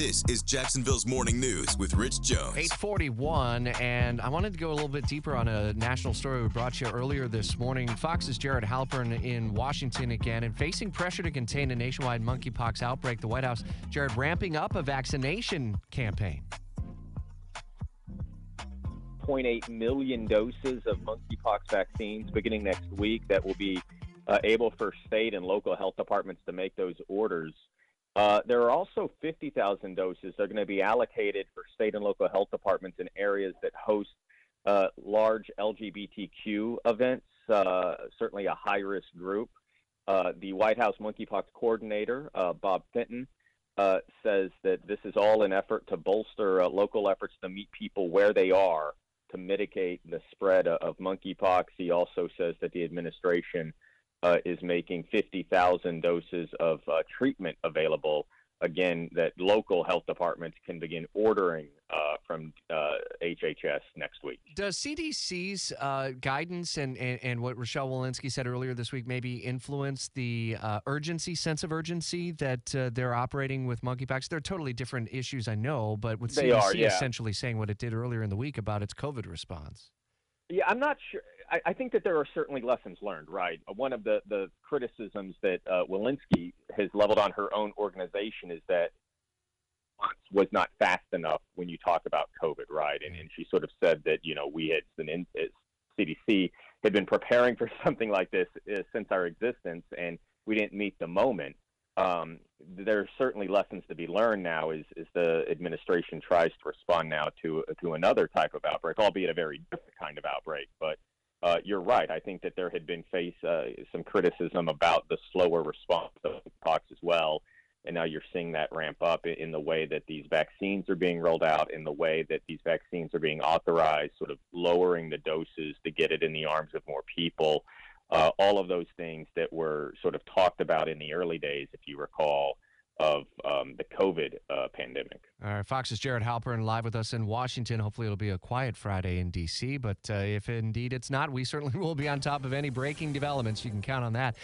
This is Jacksonville's Morning News with Rich Jones. 841, and I wanted to go a little bit deeper on a national story we brought you earlier this morning. Fox's Jared Halpern in Washington again, and facing pressure to contain a nationwide monkeypox outbreak. The White House, Jared, ramping up a vaccination campaign. 0.8 million doses of monkeypox vaccines beginning next week that will be uh, able for state and local health departments to make those orders. Uh, there are also 50,000 doses that are going to be allocated for state and local health departments in areas that host uh, large LGBTQ events, uh, certainly a high risk group. Uh, the White House monkeypox coordinator, uh, Bob Fenton, says that this is all an effort to bolster local efforts to meet people where they are to mitigate the spread of monkeypox. He also says that the administration uh, is making 50,000 doses of uh, treatment available. Again, that local health departments can begin ordering uh, from HHS uh, next week. Does CDC's uh, guidance and, and, and, what Rochelle Walensky said earlier this week maybe influence the uh, urgency, sense of urgency that they're operating with monkeypox? They're totally different issues, I know, but with they CDC are, yeah. essentially saying what it did earlier in the week about its COVID response. Yeah, I'm not sure. I, I, think that there are certainly lessons learned, right? One of the, the criticisms that uh, Walensky has leveled on her own organization is that was not fast enough when you talk about COVID, right? And, and she sort of said that, you know, we had, CDC had been preparing for something like this uh, since our existence, and we didn't meet the moment. Um, there are certainly lessons to be learned now as, as the administration tries to respond now to to another type of outbreak, albeit a very different kind of outbreak. But uh, you're right. I think that there had been face uh, some criticism about the slower response of talks as well, and now you're seeing that ramp up in the way that these vaccines are being rolled out, in the way that these vaccines are being authorized, sort of lowering the doses to get it in the arms of more people. Uh, all of those things that were sort of talked about in the early days, if you recall, of um, the COVID uh, pandemic. All right, Fox's Jared Halpern live with us in Washington. Hopefully, it'll be a quiet Friday in D.C., but uh, if indeed it's not, we certainly will be on top of any breaking developments. You can count on that.